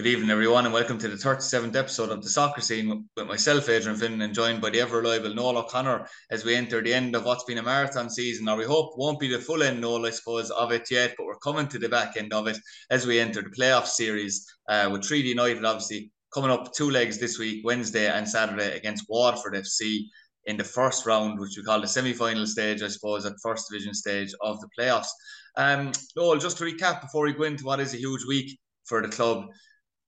Good evening, everyone, and welcome to the 37th episode of the Soccer Scene with myself, Adrian Finn, and joined by the ever reliable Noel O'Connor as we enter the end of what's been a marathon season. Or we hope won't be the full end, Noel, I suppose, of it yet, but we're coming to the back end of it as we enter the playoff series uh, with Treaty United, obviously, coming up two legs this week, Wednesday and Saturday, against Waterford FC in the first round, which we call the semi final stage, I suppose, at first division stage of the playoffs. Um, Noel, just to recap before we go into what is a huge week for the club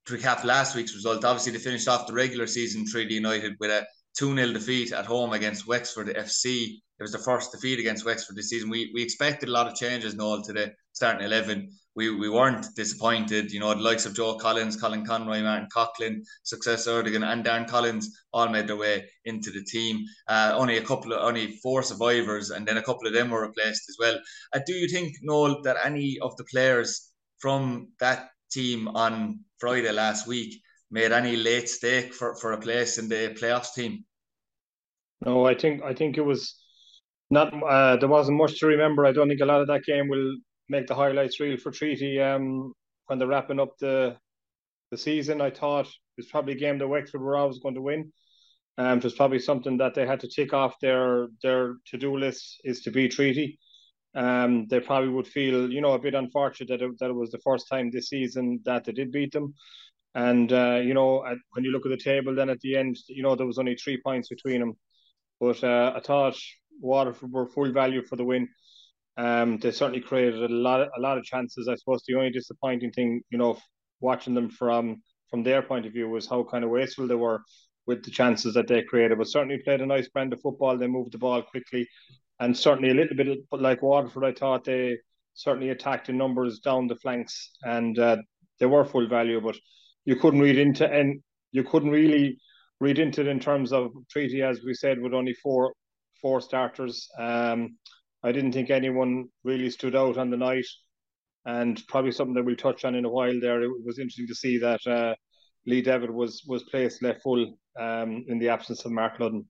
recap last week's result, obviously they finished off the regular season Treaty United with a 2 0 defeat at home against Wexford FC. It was the first defeat against Wexford this season. We, we expected a lot of changes, Noel, to the starting 11. We, we weren't disappointed. You know, the likes of Joe Collins, Colin Conroy, Martin Coughlan, Success Edogun, and Darren Collins all made their way into the team. Uh, only a couple of, only four survivors, and then a couple of them were replaced as well. Uh, do you think, Noel, that any of the players from that team on Friday last week made any late stake for, for a place in the playoffs team? No, I think I think it was not. Uh, there wasn't much to remember. I don't think a lot of that game will make the highlights real for Treaty. Um, when they're wrapping up the the season, I thought it was probably a game that Wexford were always going to win. Um, it was probably something that they had to tick off their their to do list is to be Treaty um, they probably would feel, you know, a bit unfortunate that it, that it was the first time this season that they did beat them. And, uh, you know, at, when you look at the table, then at the end, you know, there was only three points between them. But uh, I thought Waterford were full value for the win. Um, they certainly created a lot, of, a lot of chances. I suppose the only disappointing thing, you know, watching them from from their point of view was how kind of wasteful they were with the chances that they created. But certainly played a nice brand of football. They moved the ball quickly and certainly a little bit like Waterford, I thought they certainly attacked in numbers down the flanks, and uh, they were full value. But you couldn't read into and you couldn't really read into it in terms of treaty, as we said, with only four four starters. Um, I didn't think anyone really stood out on the night, and probably something that we'll touch on in a while. There, it was interesting to see that uh, Lee Devitt was was placed left full um, in the absence of Mark Ludden.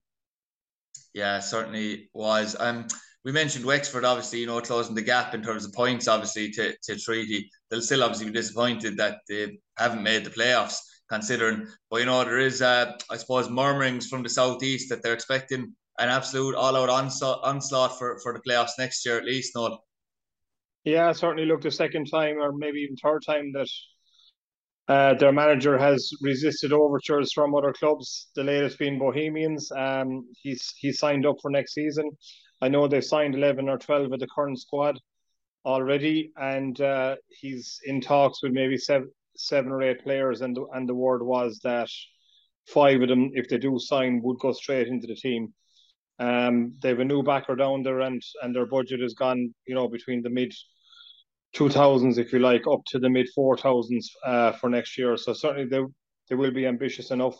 Yeah, certainly was. Um, we mentioned Wexford, obviously, you know, closing the gap in terms of points, obviously, to, to Treaty. They'll still obviously be disappointed that they haven't made the playoffs, considering, but you know, there is, uh, I suppose, murmurings from the southeast that they're expecting an absolute all-out onslaught for, for the playoffs next year, at least. No. Yeah, certainly look the second time, or maybe even third time that uh, their manager has resisted overtures from other clubs. The latest being Bohemians. Um, he's he signed up for next season. I know they've signed eleven or twelve of the current squad already, and uh, he's in talks with maybe seven seven or eight players. And the, and the word was that five of them, if they do sign, would go straight into the team. Um, they have a new backer down there, and and their budget has gone, you know, between the mid 2000s, if you like, up to the mid 4000s uh, for next year. So certainly they, they will be ambitious enough.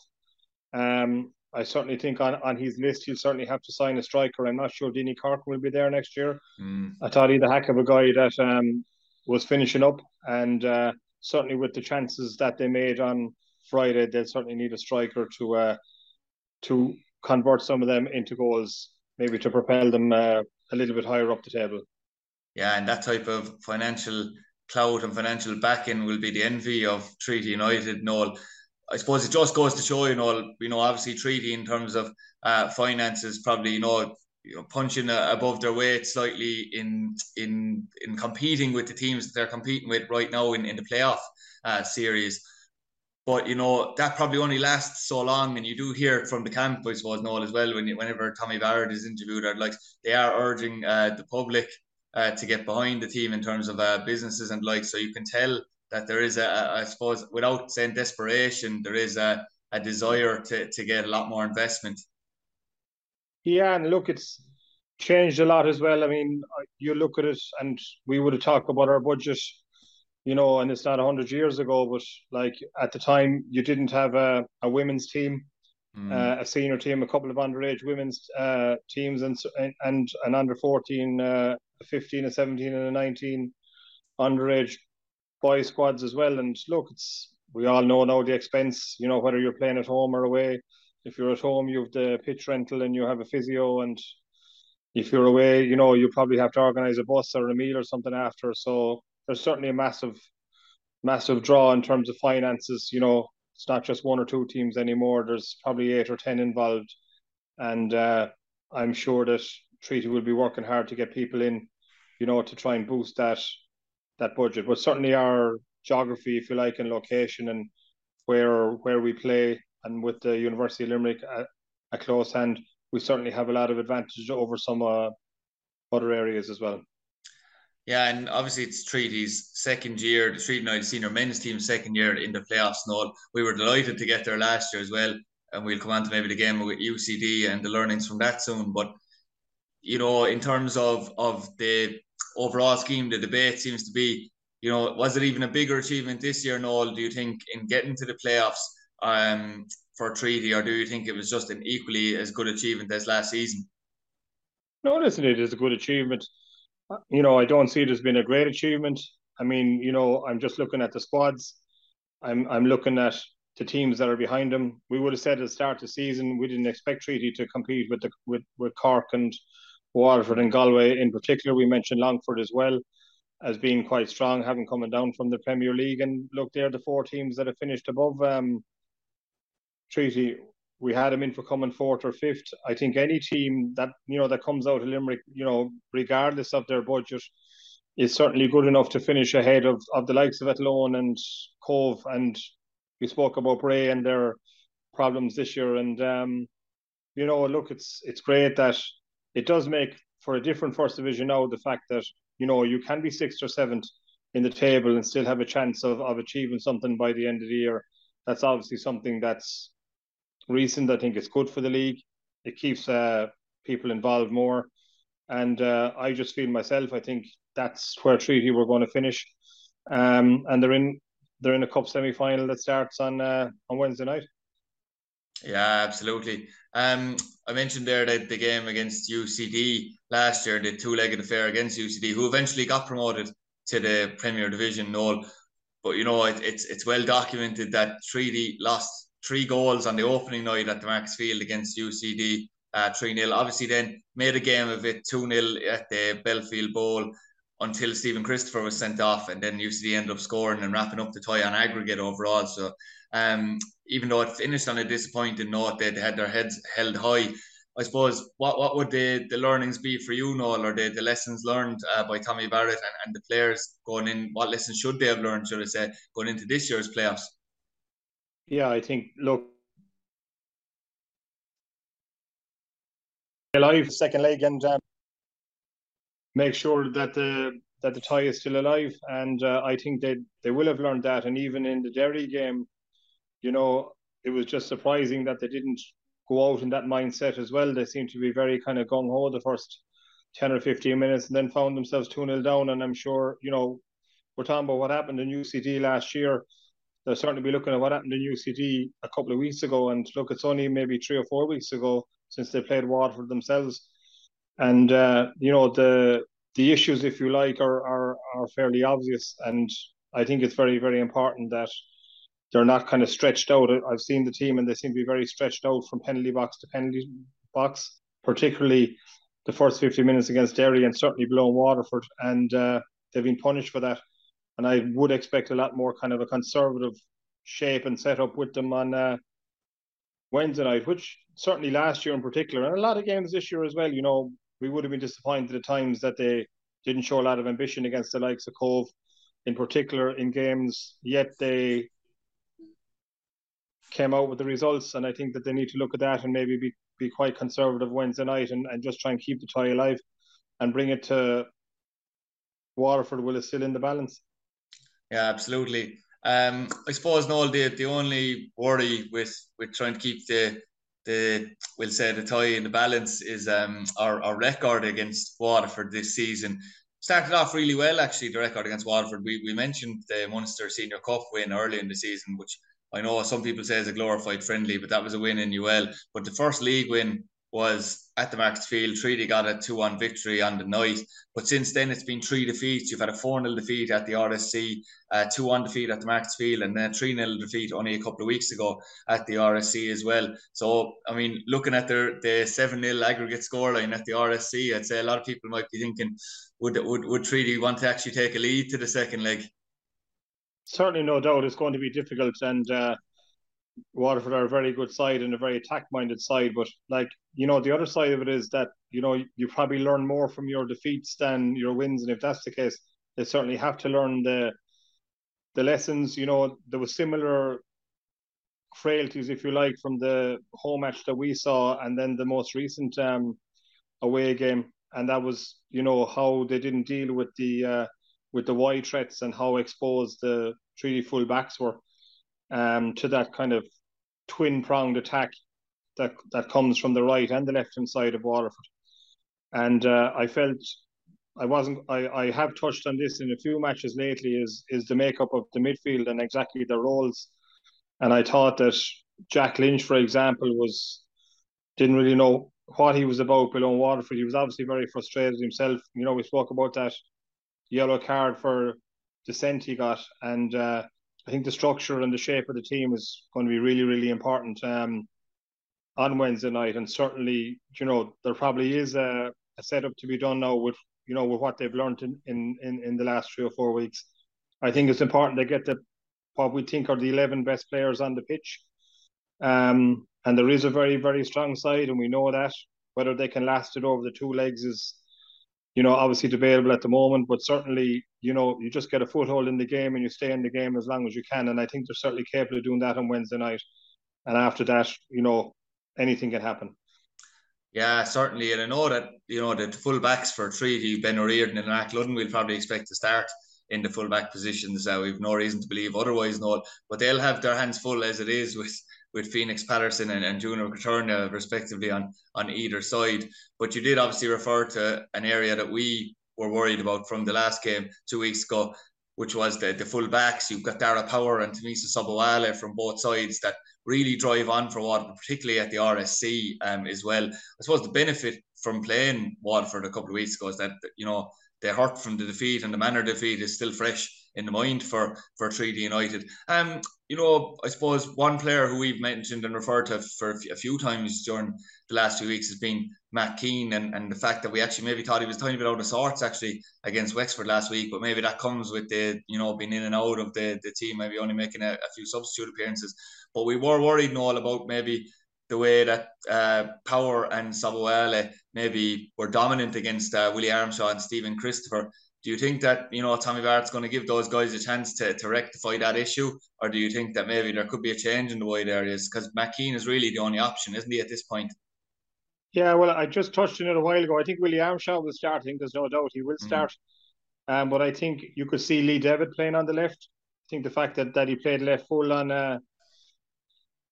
Um, I certainly think on, on his list, he'll certainly have to sign a striker. I'm not sure Dini Cork will be there next year. Mm. I thought he'd a heck of a guy that um, was finishing up. And uh, certainly with the chances that they made on Friday, they'll certainly need a striker to uh, to convert some of them into goals, maybe to propel them uh, a little bit higher up the table yeah, and that type of financial clout and financial backing will be the envy of Treaty United. and all. I suppose it just goes to show, you know, you know, obviously Treaty in terms of uh, finances probably, you know, you know, punching uh, above their weight slightly in in in competing with the teams that they're competing with right now in, in the playoff uh, series. But you know that probably only lasts so long, and you do hear from the camp, I suppose, Noel, as well. When you, whenever Tommy Barrett is interviewed, or like they are urging uh, the public uh, to get behind the team in terms of uh, businesses and like. So you can tell that there is a, I suppose, without saying desperation, there is a, a desire to, to get a lot more investment. Yeah, and look, it's changed a lot as well. I mean, you look at it, and we would have talked about our budget, you know, and it's not hundred years ago, but like at the time, you didn't have a, a women's team. Mm. Uh, a senior team, a couple of underage women's uh, teams, and and an under fourteen uh, a 15, a 17, and a 19 underage boy squads as well. And look, it's we all know now the expense, you know, whether you're playing at home or away. If you're at home, you have the pitch rental and you have a physio. And if you're away, you know, you probably have to organize a bus or a meal or something after. So there's certainly a massive massive draw in terms of finances. You know, it's not just one or two teams anymore. There's probably eight or ten involved, and uh, I'm sure that Treaty will be working hard to get people in, you know, to try and boost that that budget. But certainly our geography, if you like, and location and where where we play, and with the University of Limerick at close hand, we certainly have a lot of advantage over some uh, other areas as well. Yeah, and obviously it's Treaty's second year, the Treaty United senior men's team second year in the playoffs and all. We were delighted to get there last year as well. And we'll come on to maybe the game with UCD and the learnings from that soon. But you know, in terms of of the overall scheme, the debate seems to be, you know, was it even a bigger achievement this year, Noel, do you think, in getting to the playoffs um, for Treaty, or do you think it was just an equally as good achievement as last season? No, listen, it is a good achievement you know, I don't see it as being a great achievement. I mean, you know, I'm just looking at the squads. I'm I'm looking at the teams that are behind them. We would have said at the start of the season we didn't expect Treaty to compete with the with, with Cork and Waterford and Galway in particular. We mentioned Longford as well as being quite strong, having coming down from the Premier League. And look, they're the four teams that have finished above um, Treaty we had him in for coming fourth or fifth. I think any team that you know that comes out of Limerick, you know, regardless of their budget, is certainly good enough to finish ahead of, of the likes of Athlone and Cobh. And we spoke about Bray and their problems this year. And um, you know, look, it's it's great that it does make for a different first division now the fact that you know you can be sixth or seventh in the table and still have a chance of, of achieving something by the end of the year. That's obviously something that's recent. I think it's good for the league. It keeps uh, people involved more. And uh, I just feel myself, I think that's where Treaty we're going to finish. Um, and they're in they're in a cup semi final that starts on uh, on Wednesday night. Yeah, absolutely. Um, I mentioned there that the game against UCD last year, the two-legged affair against UCD, who eventually got promoted to the Premier Division. Noel, but you know it, it's it's well documented that Treaty lost three goals on the opening night at the Markets Field against UCD, uh, 3 0. Obviously, then made a game of it 2 0 at the Belfield Bowl until Stephen Christopher was sent off, and then UCD ended up scoring and wrapping up the tie on aggregate overall. So, um, even though it finished on a disappointing note, they had their heads held high. I suppose what what would the, the learnings be for you, Noel, or the, the lessons learned uh, by Tommy Barrett and, and the players going in? What lessons should they have learned, should I say, going into this year's playoffs? Yeah, I think look alive second leg and um, make sure that the that the tie is still alive. And uh, I think they they will have learned that. And even in the Derry game, you know, it was just surprising that they didn't go out in that mindset as well. They seemed to be very kind of gung ho the first ten or fifteen minutes, and then found themselves two 0 down. And I'm sure you know we're talking about what happened in UCD last year they'll certainly be looking at what happened in UCD a couple of weeks ago. And look, it's only maybe three or four weeks ago since they played Waterford themselves. And uh, you know the the issues, if you like, are, are are fairly obvious. And I think it's very very important that they're not kind of stretched out. I've seen the team, and they seem to be very stretched out from penalty box to penalty box, particularly the first 50 minutes against Derry and certainly below Waterford. And uh, they've been punished for that and I would expect a lot more kind of a conservative shape and setup with them on uh, Wednesday night, which certainly last year in particular, and a lot of games this year as well. You know, we would have been disappointed at times that they didn't show a lot of ambition against the likes of Cobh, in particular in games. Yet they came out with the results, and I think that they need to look at that and maybe be be quite conservative Wednesday night and, and just try and keep the tie alive and bring it to Waterford will is still in the balance. Yeah, absolutely. Um, I suppose Noel, the the only worry with with trying to keep the the we'll say the tie in the balance is um our, our record against Waterford this season. Started off really well actually. The record against Waterford. We we mentioned the Munster Senior Cup win early in the season, which I know some people say is a glorified friendly, but that was a win in UL. But the first league win was at the Markets Field. Treaty got a 2 1 victory on the night. But since then, it's been three defeats. You've had a 4 0 defeat at the RSC, a 2 1 defeat at the Markets Field, and then a 3 0 defeat only a couple of weeks ago at the RSC as well. So, I mean, looking at their the 7 0 aggregate scoreline at the RSC, I'd say a lot of people might be thinking, would, would, would Treaty want to actually take a lead to the second leg? certainly no doubt it's going to be difficult, and uh, Waterford are a very good side and a very attack-minded side. But like you know, the other side of it is that you know you probably learn more from your defeats than your wins, and if that's the case, they certainly have to learn the the lessons. You know, there was similar frailties, if you like, from the home match that we saw, and then the most recent um, away game, and that was you know how they didn't deal with the uh, with the wide threats and how exposed the three full backs were um, to that kind of twin pronged attack that that comes from the right and the left hand side of Waterford. And uh, I felt I wasn't I, I have touched on this in a few matches lately is is the makeup of the midfield and exactly the roles. And I thought that Jack Lynch, for example, was didn't really know what he was about below Waterford. He was obviously very frustrated himself. You know, we spoke about that yellow card for dissent he got, and uh, I think the structure and the shape of the team is going to be really, really important um, on Wednesday night. And certainly, you know, there probably is a, a setup to be done now with you know with what they've learned in, in in in the last three or four weeks. I think it's important they get the what we think are the eleven best players on the pitch. Um, and there is a very, very strong side, and we know that. Whether they can last it over the two legs is you know, obviously debatable at the moment, but certainly, you know, you just get a foothold in the game and you stay in the game as long as you can. And I think they're certainly capable of doing that on Wednesday night. And after that, you know, anything can happen. Yeah, certainly. And I know that, you know, the full backs for Treaty, Ben O'Riordan and Mark Ludden, we'll probably expect to start in the full back positions. Uh, we've no reason to believe otherwise, no. But they'll have their hands full as it is with with Phoenix Patterson and, and Junior Quitirna, respectively, on, on either side. But you did obviously refer to an area that we were worried about from the last game two weeks ago, which was the, the full backs. You've got Darragh Power and Tamisa Sobowale from both sides that really drive on for Waterford, particularly at the RSC um, as well. I suppose the benefit from playing Waterford a couple of weeks ago is that, you know, they hurt from the defeat and the manner of defeat is still fresh in the mind for for Treaty United. Um, you know, I suppose one player who we've mentioned and referred to for a few times during the last few weeks has been Matt Keane, and, and the fact that we actually maybe thought he was a tiny bit out of sorts actually against Wexford last week, but maybe that comes with the you know being in and out of the the team, maybe only making a, a few substitute appearances. But we were worried, Noel, about maybe the way that uh, Power and Sobowale maybe were dominant against uh, Willie Armshaw and Stephen Christopher do you think that you know Tommy Barrett's going to give those guys a chance to, to rectify that issue, or do you think that maybe there could be a change in the wide areas because McKean is really the only option, isn't he, at this point? Yeah, well, I just touched on it a while ago. I think Willie Armshaw will start. I think there's no doubt he will mm-hmm. start. Mm. Um, but I think you could see Lee Devitt playing on the left. I think the fact that, that he played left full on uh,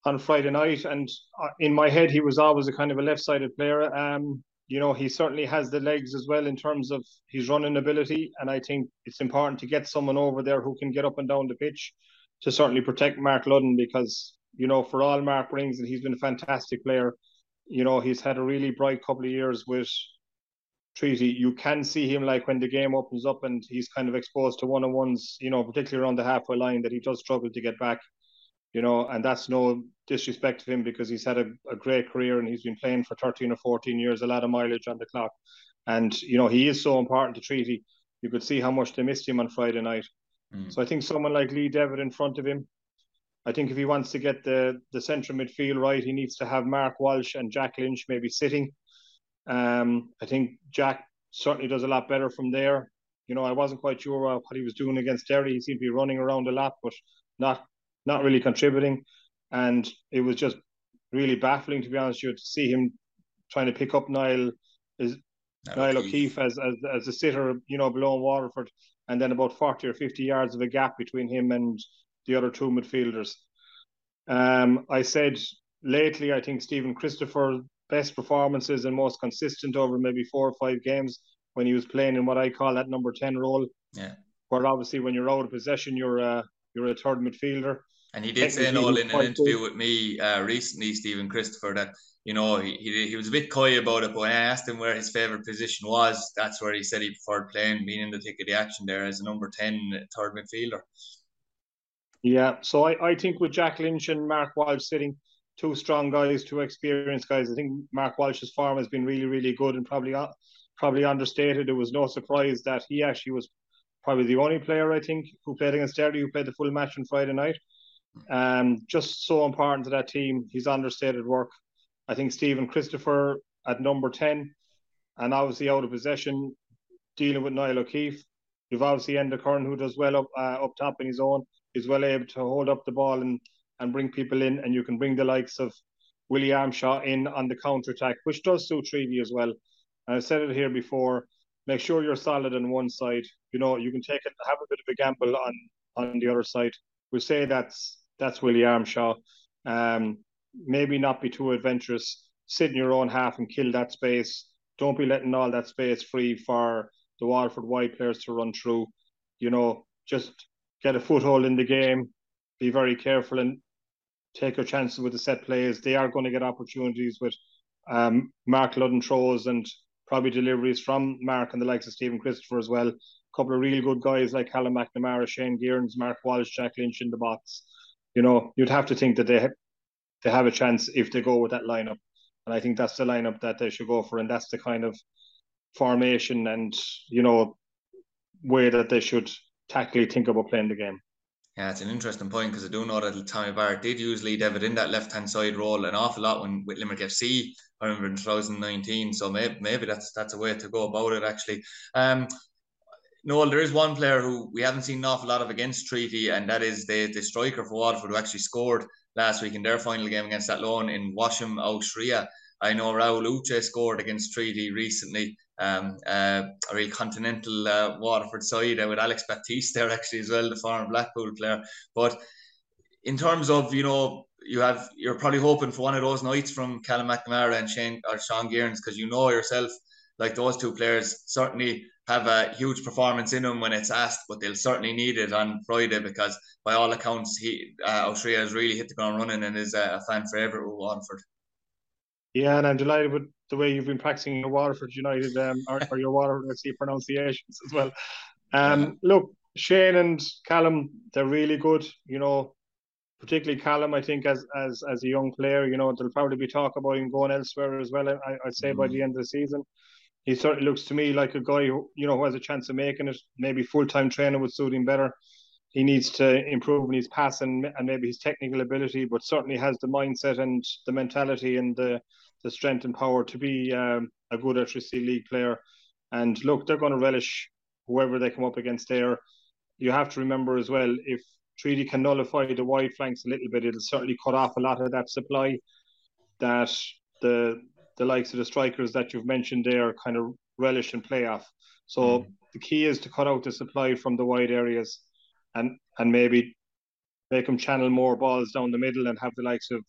on Friday night, and uh, in my head he was always a kind of a left-sided player. Um, you know, he certainly has the legs as well in terms of his running ability. And I think it's important to get someone over there who can get up and down the pitch to certainly protect Mark Ludden because, you know, for all Mark brings, and he's been a fantastic player. You know, he's had a really bright couple of years with Treaty. You can see him like when the game opens up and he's kind of exposed to one on ones, you know, particularly around the halfway line, that he does struggle to get back you know, and that's no disrespect to him because he's had a, a great career and he's been playing for 13 or 14 years, a lot of mileage on the clock. And, you know, he is so important to Treaty. You could see how much they missed him on Friday night. Mm. So I think someone like Lee Devitt in front of him, I think if he wants to get the, the central midfield right, he needs to have Mark Walsh and Jack Lynch maybe sitting. Um, I think Jack certainly does a lot better from there. You know, I wasn't quite sure what he was doing against Derry. He seemed to be running around a lot, but not not really contributing. And it was just really baffling, to be honest you, to see him trying to pick up Niall, is, Niall O'Keeffe as, as, as a sitter, you know, below Waterford, and then about 40 or 50 yards of a gap between him and the other two midfielders. Um, I said lately, I think Stephen Christopher best performances and most consistent over maybe four or five games when he was playing in what I call that number 10 role. Yeah. Where obviously when you're out of possession, you're uh, you're a third midfielder. And he did say all in an interview good. with me uh, recently, Stephen Christopher, that you know he, he, he was a bit coy about it, but when I asked him where his favourite position was, that's where he said he preferred playing, being in the thick of the action there as a number 10 third midfielder. Yeah, so I, I think with Jack Lynch and Mark Walsh sitting, two strong guys, two experienced guys. I think Mark Walsh's form has been really, really good and probably uh, probably understated. It was no surprise that he actually was probably the only player I think who played against Derry who played the full match on Friday night. Um, just so important to that team. He's understated work. I think Stephen Christopher at number 10 and obviously out of possession, dealing with Niall O'Keeffe. You've obviously Enda Curran who does well up uh, up top in his own. He's well able to hold up the ball and, and bring people in, and you can bring the likes of Willie Armshaw in on the counter attack, which does suit Treaty as well. And I said it here before. Make sure you're solid on one side. You know, you can take it, have a bit of a gamble on on the other side. We'll say that's that's Willie Armshaw. Um, maybe not be too adventurous. Sit in your own half and kill that space. Don't be letting all that space free for the Waterford wide players to run through. You know, just get a foothold in the game. Be very careful and take your chances with the set plays. They are going to get opportunities with um, Mark Ludden throws and probably deliveries from Mark and the likes of Stephen Christopher as well. A couple of really good guys like Callum McNamara, Shane Gearns, Mark Walsh, Jack Lynch in the box you know, you'd have to think that they ha- they have a chance if they go with that lineup, and I think that's the lineup that they should go for, and that's the kind of formation and you know way that they should tactically think about playing the game. Yeah, it's an interesting point because I do know that Tommy Barrett did use Lee Devitt in that left hand side role an awful lot when with Limerick FC. I remember in 2019. So maybe maybe that's that's a way to go about it actually. Um, Noel, there is one player who we haven't seen an awful lot of against Treaty, and that is the, the striker for Waterford who actually scored last week in their final game against Athlone in Wassim Aouachria. I know Raul Uche scored against Treaty recently, um, uh, a real continental uh, Waterford side uh, with Alex Baptiste there actually as well, the former Blackpool player. But in terms of, you know, you have you're probably hoping for one of those nights from Callum McNamara and Shane or Sean Gearns because you know yourself like those two players certainly have a huge performance in them when it's asked, but they'll certainly need it on Friday because by all accounts, he uh, has really hit the ground running and is a, fan favourite with Waterford. Yeah, and I'm delighted with the way you've been practicing your Waterford United um, or, or your Waterford FC pronunciations as well. Um. Look, Shane and Callum, they're really good. You know, particularly Callum, I think as as as a young player, you know, there'll probably be talk about him going elsewhere as well. I, I'd say mm-hmm. by the end of the season he certainly looks to me like a guy who you know who has a chance of making it. Maybe full time training would suit him better. He needs to improve in his passing and maybe his technical ability, but certainly has the mindset and the mentality and the the strength and power to be um, a good HSC league player. And look, they're going to relish whoever they come up against there. You have to remember as well if Treaty can nullify the wide flanks a little bit, it'll certainly cut off a lot of that supply that the the likes of the strikers that you've mentioned there kind of relish and play off. So mm. the key is to cut out the supply from the wide areas and and maybe make them channel more balls down the middle and have the likes of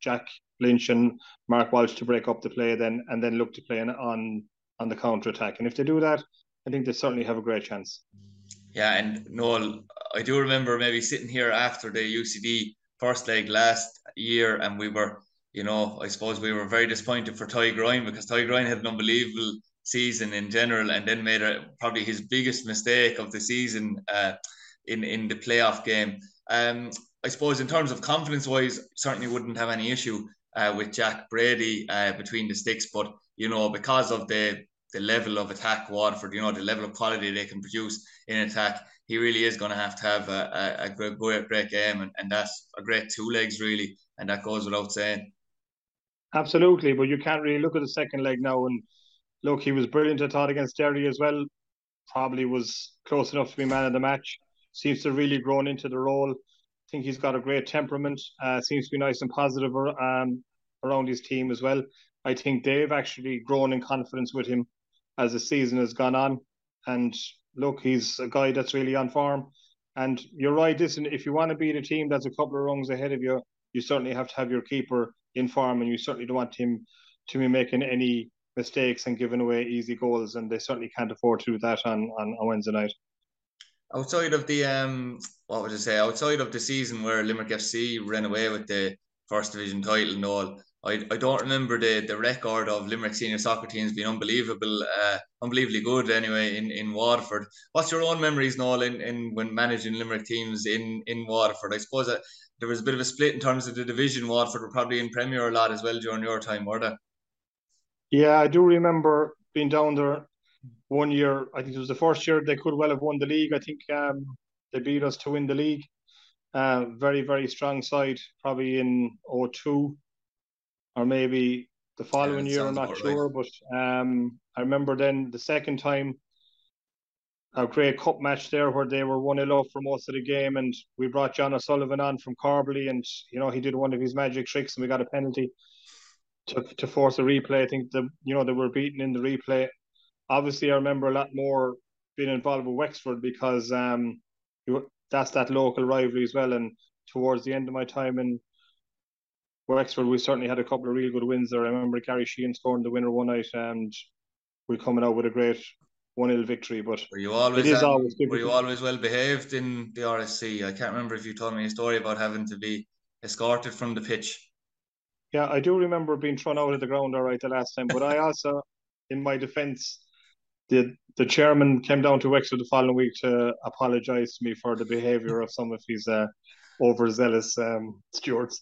Jack Lynch and Mark Walsh to break up the play then and then look to play on on the counter attack. And if they do that, I think they certainly have a great chance. Yeah, and Noel, I do remember maybe sitting here after the UCD first leg last year, and we were you know, I suppose we were very disappointed for Tadhg Ryan because Tadhg Ryan had an unbelievable season in general and then made a, probably his biggest mistake of the season uh, in, in the playoff game. Um, I suppose in terms of confidence wise, certainly wouldn't have any issue uh, with Jack Brady uh, between the sticks, but you know, because of the the level of attack Waterford, you know, the level of quality they can produce in attack, he really is going to have to have a, a, a great, great game, and, and that's a great two legs, really, and that goes without saying. Absolutely, but you can't really look at the second leg now. And look, he was brilliant. I thought against Derry as well. Probably was close enough to be man of the match. Seems to really grown into the role. I think he's got a great temperament. Uh, seems to be nice and positive um, around his team as well. I think they've actually grown in confidence with him as the season has gone on. And look, he's a guy that's really on form. And you're right, listen, if you want to beat a team that's a couple of rungs ahead of you, you certainly have to have your keeper in form, and you certainly don't want him to be making any mistakes and giving away easy goals, and they certainly can't afford to do that on, on, on Wednesday night. Outside of the um, what would I say? Outside of the season where Limerick FC ran away with the first division title and all, I, I don't remember the, the record of Limerick senior soccer teams being unbelievable, uh, unbelievably good anyway in, in Waterford. What's your own memories, Noel, in, in when managing Limerick teams in, in Waterford? I suppose that there was a bit of a split in terms of the division. Waterford were probably in Premier a lot as well during your time, were they? Yeah, I do remember being down there one year, I think it was the first year they could well have won the league. I think um, they beat us to win the league. Uh, very, very strong side, probably in 02 or maybe the following yeah, year. I'm not sure, right. but um, I remember then the second time a great cup match there where they were 1 0 up for most of the game. And we brought John O'Sullivan on from Corbally, and you know, he did one of his magic tricks, and we got a penalty to, to force a replay. I think the you know they were beaten in the replay. Obviously, I remember a lot more being involved with Wexford because um, that's that local rivalry as well. And towards the end of my time in Wexford, we certainly had a couple of really good wins there. I remember Gary Sheehan scoring the winner one night, and we coming out with a great one 0 victory. But were you always, um, always were you always well behaved in the RSC? I can't remember if you told me a story about having to be escorted from the pitch. Yeah, I do remember being thrown out of the ground all right the last time, but I also, in my defence, the the chairman came down to Wexford the following week to apologise to me for the behaviour of some of his uh, overzealous um, stewards.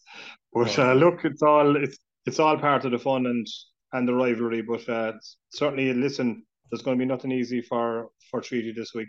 But uh, look, it's all it's it's all part of the fun and and the rivalry. But uh, certainly, listen, there's going to be nothing easy for for Treaty this week.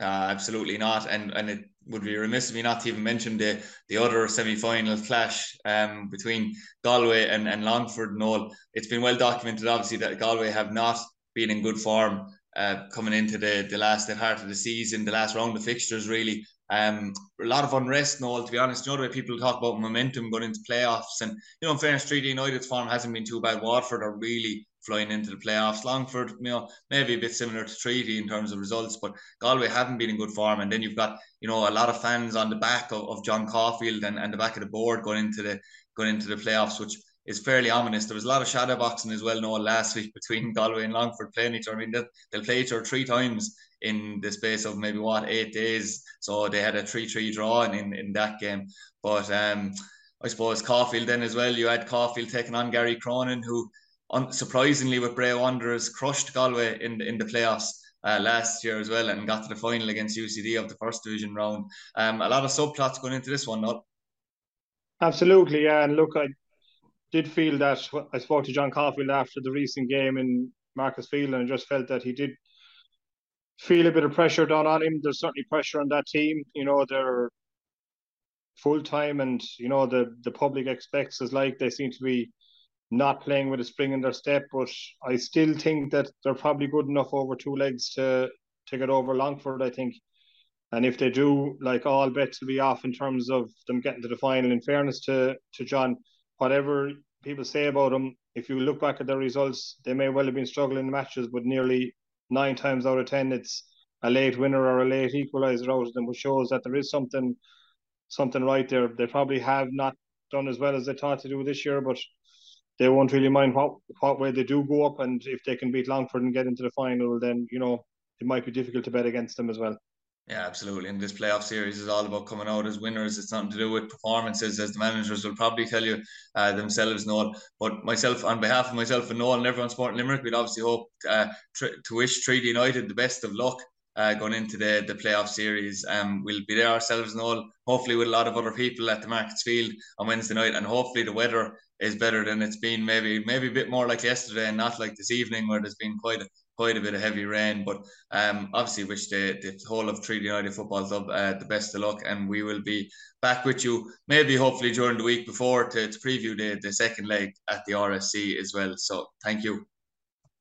Uh, absolutely not, and and it would be remiss of me not to even mention the the other semi final clash um, between Galway and, and Longford all. It's been well documented, obviously, that Galway have not been in good form uh, coming into the the last part of the season, the last round of fixtures, really. Um, a lot of unrest, Noel, to be honest. You know the way people talk about momentum going into playoffs, and you know, in fairness, Treaty United's form hasn't been too bad. Watford are really flying into the playoffs. Longford, you know, maybe a bit similar to Treaty in terms of results, but Galway haven't been in good form. And then you've got, you know, a lot of fans on the back of, of John Caulfield and, and the back of the board going into the going into the playoffs, which is fairly ominous. There was a lot of shadow boxing as well, Noel, last week between Galway and Longford playing each other. I mean, they'll, play each other three times in the space of maybe what eight days. So they had a three-three draw in, in, that game. But um, I suppose Caulfield then as well. You had Caulfield taking on Gary Cronin, who unsurprisingly with Bray Wanderers crushed Galway in in the playoffs. Uh, last year as well and got to the final against UCD of the first division round. Um, a lot of subplots going into this one, not? Absolutely, yeah. And look, I did feel that I spoke to John Caulfield after the recent game in Markets Field, and I just felt that he did feel a bit of pressure down on him. There's certainly pressure on that team. You know, they're full time, and you know the the public expects as like they seem to be not playing with a spring in their step, but I still think that they're probably good enough over two legs to to get over Longford. I think, and if they do, like all bets will be off in terms of them getting to the final. In fairness to to John, whatever people say about them, if you look back at their results, they may well have been struggling in matches, but nearly nine times out of ten, it's a late winner or a late equaliser out of them, which shows that there is something something right there. They probably have not done as well as they thought to do this year, but they won't really mind what what way they do go up, and if they can beat Longford and get into the final, then you know it might be difficult to bet against them as well. Yeah, absolutely. And this playoff series is all about coming out as winners. It's nothing to do with performances, as the managers will probably tell you uh, themselves, Noel. But myself, on behalf of myself and Noel and everyone supporting Limerick, we'd obviously hope uh, tr- to wish Treaty United the best of luck uh, going into the, the playoff series. Um, we'll be there ourselves all, hopefully with a lot of other people at the Markets Field on Wednesday night, and hopefully the weather is better than it's been maybe maybe a bit more like yesterday and not like this evening where there's been quite a, quite a bit of heavy rain. But um, obviously wish the, the whole of Treaty United Football Club uh, the best of luck, and we will be back with you maybe hopefully during the week before to, to preview the, the second leg at the RSC as well. So thank you.